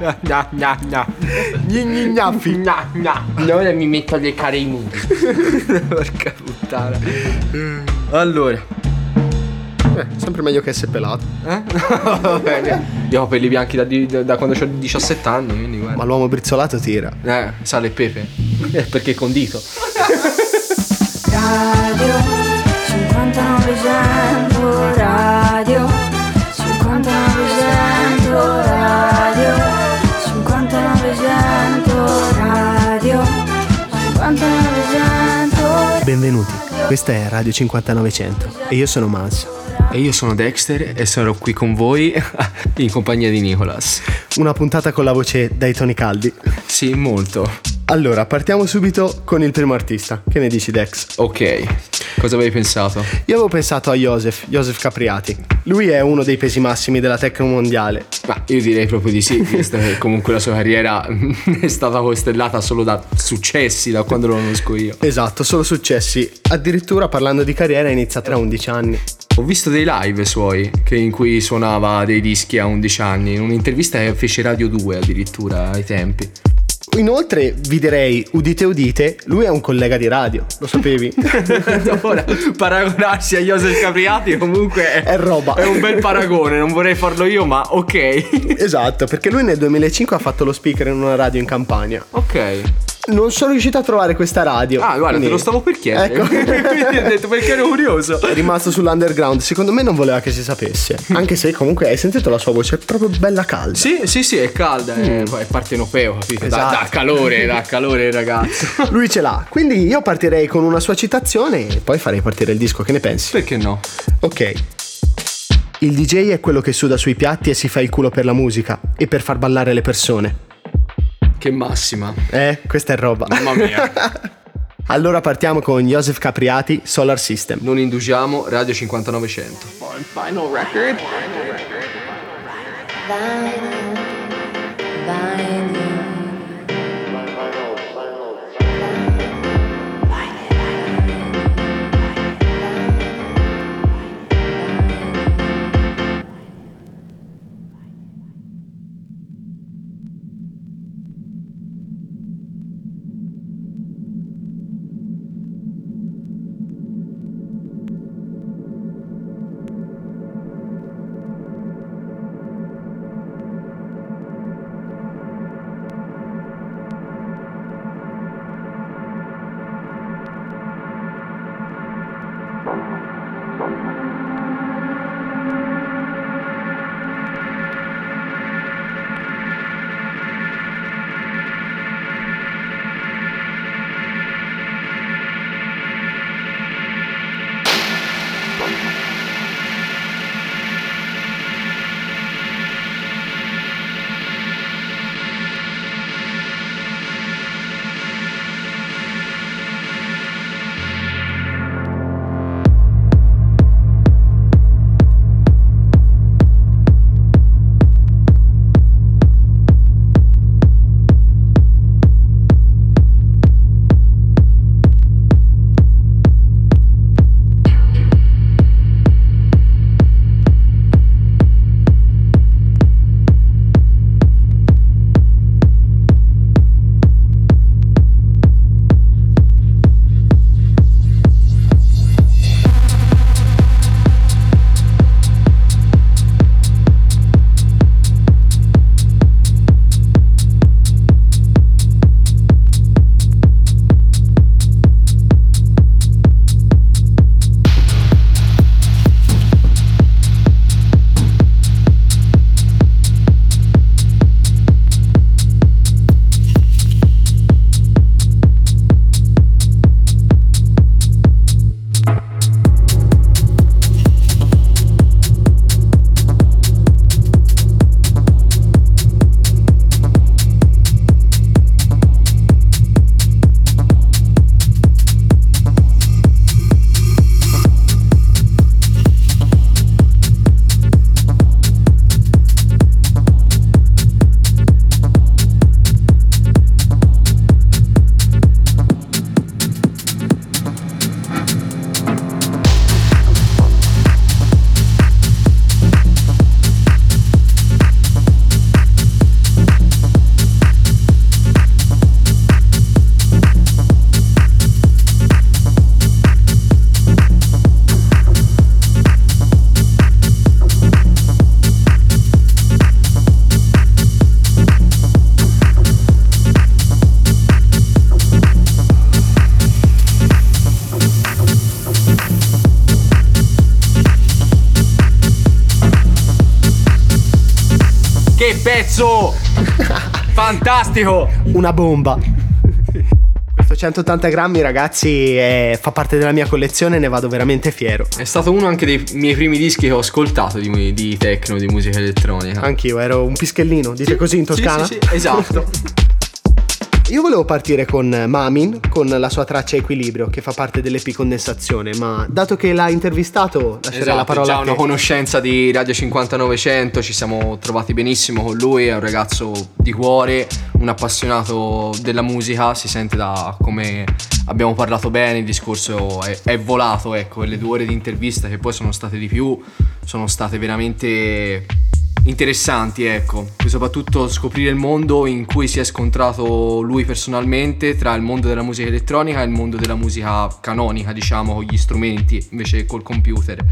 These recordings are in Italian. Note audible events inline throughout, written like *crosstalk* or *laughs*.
Gna gna gna. Gni gnaffi. Gna, gna. Ora mi metto a leccare i muri. *laughs* Porca puttana. Allora. Eh, sempre meglio che essere pelato. Eh? *laughs* Bene. Io ho pelli bianchi da, di- da quando ho 17 anni, quindi guarda. Ma l'uomo brizzolato tira. Eh, sale e pepe. Eh, perché è condito. Radio 5900 Radio questa è Radio 5900 e io sono Mans. E io sono Dexter e sarò qui con voi *laughs* in compagnia di Nicolas. Una puntata con la voce dai toni caldi. Sì, molto. Allora, partiamo subito con il primo artista. Che ne dici, Dex? Ok. Cosa avevi pensato? Io avevo pensato a Joseph, Joseph Capriati. Lui è uno dei pesi massimi della tecno mondiale. Ma io direi proprio di sì, *laughs* visto che comunque la sua carriera *laughs* è stata costellata solo da successi da quando lo conosco io. Esatto, solo successi. Addirittura parlando di carriera è iniziata a 11 anni. Ho visto dei live suoi che in cui suonava dei dischi a 11 anni, in un'intervista che fece Radio 2 addirittura ai tempi. Inoltre, vi direi, udite udite, lui è un collega di radio, lo sapevi? *laughs* Ora, paragonarsi a Joseph Capriati comunque è, roba. è un bel paragone, non vorrei farlo io, ma ok. esatto, perché lui nel 2005 ha fatto lo speaker in una radio in Campania. Ok. Non sono riuscito a trovare questa radio. Ah, guarda, quindi te lo stavo per chiedere. Ecco. *laughs* Quindi ho detto perché ero curioso. È rimasto sull'underground, secondo me non voleva che si sapesse. Anche se comunque hai sentito la sua voce, è proprio bella calda. Sì, sì, sì, è calda, è, è partenopeo, capito? Esatto. dà calore, *laughs* dà calore il ragazzo. *laughs* Lui ce l'ha, quindi io partirei con una sua citazione e poi farei partire il disco, che ne pensi? Perché no? Ok. Il DJ è quello che suda sui piatti e si fa il culo per la musica e per far ballare le persone. Che massima. Eh, questa è roba. Mamma mia. *laughs* allora partiamo con Joseph Capriati, Solar System. Non indugiamo, Radio 5900. Final record. Final record. Final record. Final record. Che pezzo! *laughs* Fantastico! Una bomba. Questo 180 grammi, ragazzi, è- fa parte della mia collezione e ne vado veramente fiero. È stato uno anche dei miei primi dischi che ho ascoltato di, di techno, di musica elettronica. Anch'io ero un pischellino, dite così in Sì, Toscana? sì, sì, esatto. *laughs* Io volevo partire con Mamin, con la sua traccia Equilibrio, che fa parte dell'EP Condensazione, ma dato che l'ha intervistato, lascerei Esatto, la parola già a una te. conoscenza di Radio 5900, ci siamo trovati benissimo con lui, è un ragazzo di cuore, un appassionato della musica, si sente da come abbiamo parlato bene, il discorso è, è volato, ecco, e le due ore di intervista che poi sono state di più, sono state veramente interessanti, ecco, e soprattutto scoprire il mondo in cui si è scontrato lui personalmente tra il mondo della musica elettronica e il mondo della musica canonica, diciamo, con gli strumenti, invece che col computer.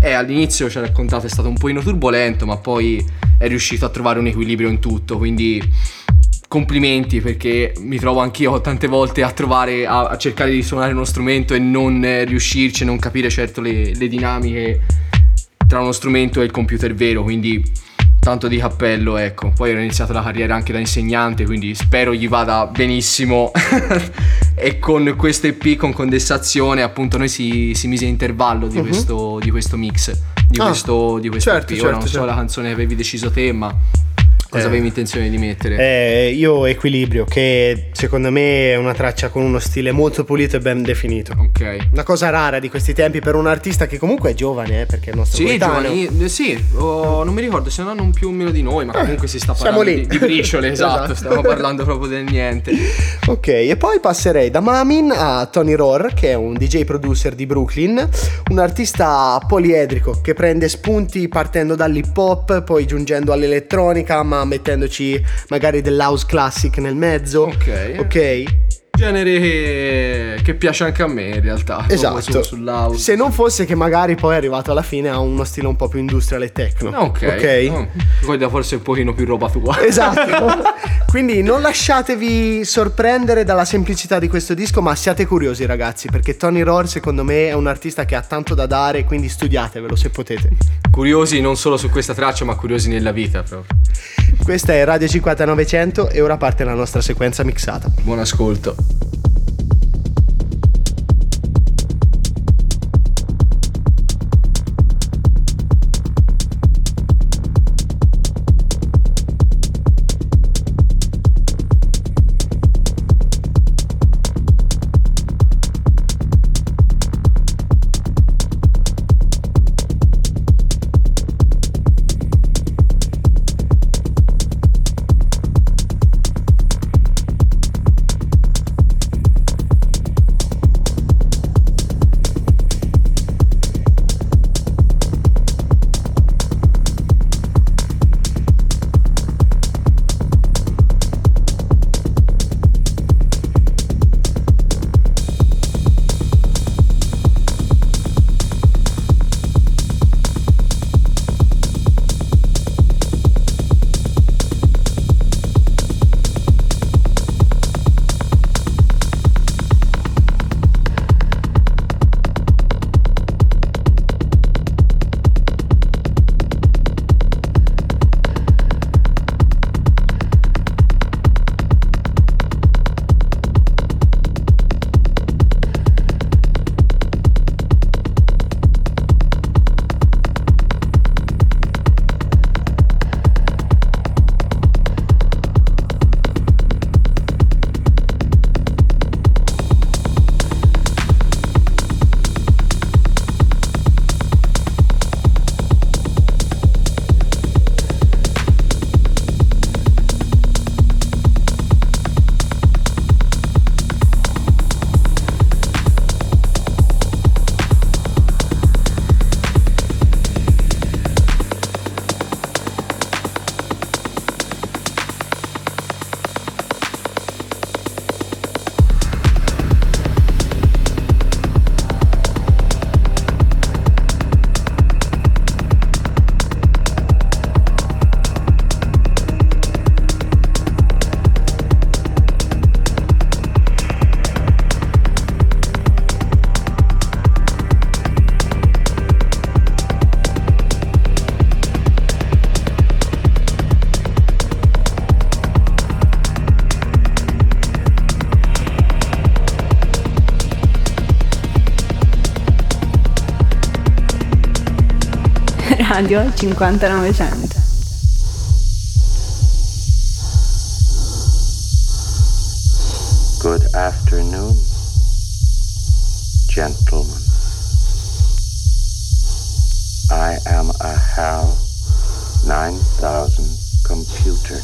E all'inizio ci ha raccontato è stato un pochino turbolento, ma poi è riuscito a trovare un equilibrio in tutto, quindi complimenti perché mi trovo anch'io tante volte a trovare, a, a cercare di suonare uno strumento e non eh, riuscirci, non capire certo le, le dinamiche tra uno strumento e il computer vero, quindi tanto di cappello, ecco. Poi ho iniziato la carriera anche da insegnante, quindi spero gli vada benissimo. *laughs* e con questo EP con condensazione, appunto, noi si, si mise intervallo di, questo, di questo mix. Di Ah, questo, di questo certo, EP. certo, Ora non so certo. la canzone che avevi deciso te, ma cosa Eh. avevi intenzione di mettere? Eh, io Equilibrio, che secondo me è una traccia con uno stile molto pulito e ben definito. Ok. Una cosa rara di questi tempi per un artista che comunque è giovane, eh, perché è il nostro Sì, giovani, eh, sì, oh, non mi ricordo se non hanno più o meno di noi, ma comunque si sta Eh, siamo parlando lì. di, di briciole, *laughs* esatto, Esatto. stiamo parlando proprio del niente. Ok, e poi passerei da Mamin a Tony Rohr, che è un DJ producer di Brooklyn, un artista poliedrico che prende spunti partendo dall'hip hop, poi giungendo all'elettronica, ma mettendoci magari dell'house classic nel mezzo. Ok. Ok. Genere che, che piace anche a me in realtà. Esatto. su-. Se non fosse che magari poi è arrivato alla fine a uno stile un po' più industrial e techno. Ok. Ok. Oh, Quella forse un pochino più roba tua. *laughs* Esatto. Quindi non lasciatevi sorprendere dalla semplicità di questo disco, ma siate curiosi ragazzi, perché Tony Rohr secondo me è un artista che ha tanto da dare, quindi studiatevelo se potete. Curiosi non solo su questa traccia, ma curiosi nella vita proprio. Questa è Radio 50900 e ora parte la nostra sequenza mixata. Buon ascolto. Radio 5900. Good afternoon, gentlemen. I am a HAL 9000 computer.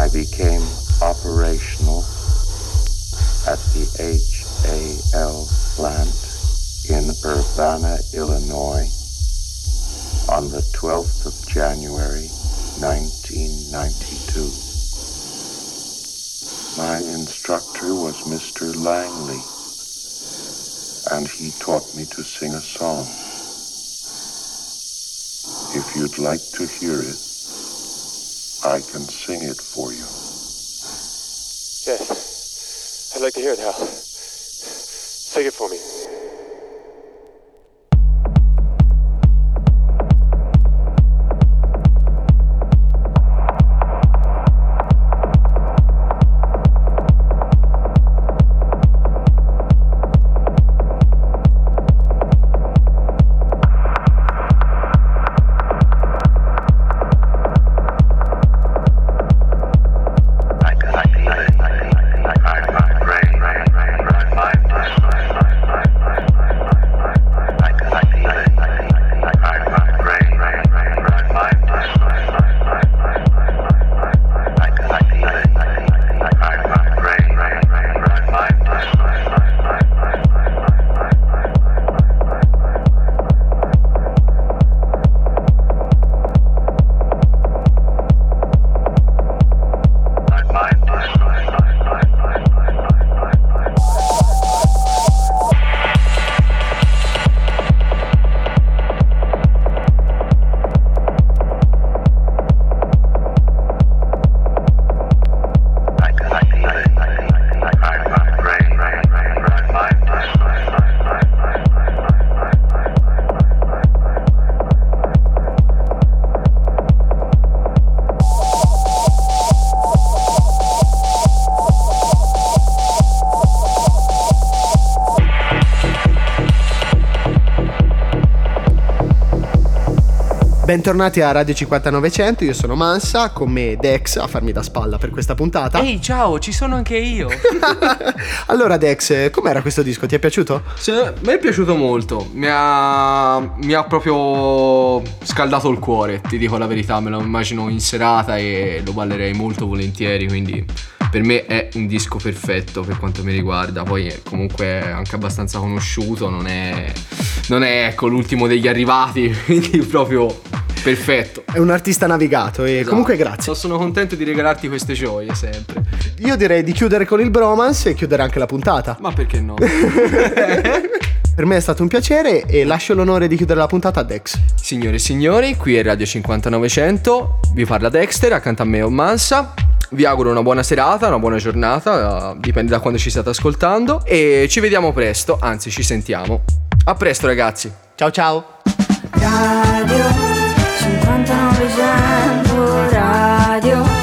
I became operational at the HAL plant in Urbana, Illinois on the 12th of January 1992. My instructor was Mr. Langley, and he taught me to sing a song. If you'd like to hear it, I can sing it for you. Yes. I'd like to hear it, Hal. Sing it for me. Bentornati a Radio 5900, io sono Mansa, con me Dex a farmi da spalla per questa puntata. Ehi, ciao, ci sono anche io. *laughs* allora Dex, com'era questo disco? Ti è piaciuto? Sì, me è piaciuto molto, mi ha, mi ha proprio scaldato il cuore, ti dico la verità, me lo immagino in serata e lo ballerei molto volentieri, quindi per me è un disco perfetto per quanto mi riguarda, poi è comunque anche abbastanza conosciuto, non è, non è ecco l'ultimo degli arrivati, *laughs* quindi proprio perfetto. È un artista navigato e Esatto. comunque grazie. Sono contento di regalarti queste gioie sempre. Io direi di chiudere con il bromance e chiudere anche la puntata. Ma perché no? *laughs* Per me è stato un piacere e lascio l'onore di chiudere la puntata a Dex. Signore e signori, qui è Radio 5900, vi parla Dexter, accanto a me ho Mansa. Vi auguro una buona serata, una buona giornata, eh, dipende da quando ci state ascoltando e ci vediamo presto, anzi ci sentiamo. A presto ragazzi. Ciao ciao. Radio 5900 Radio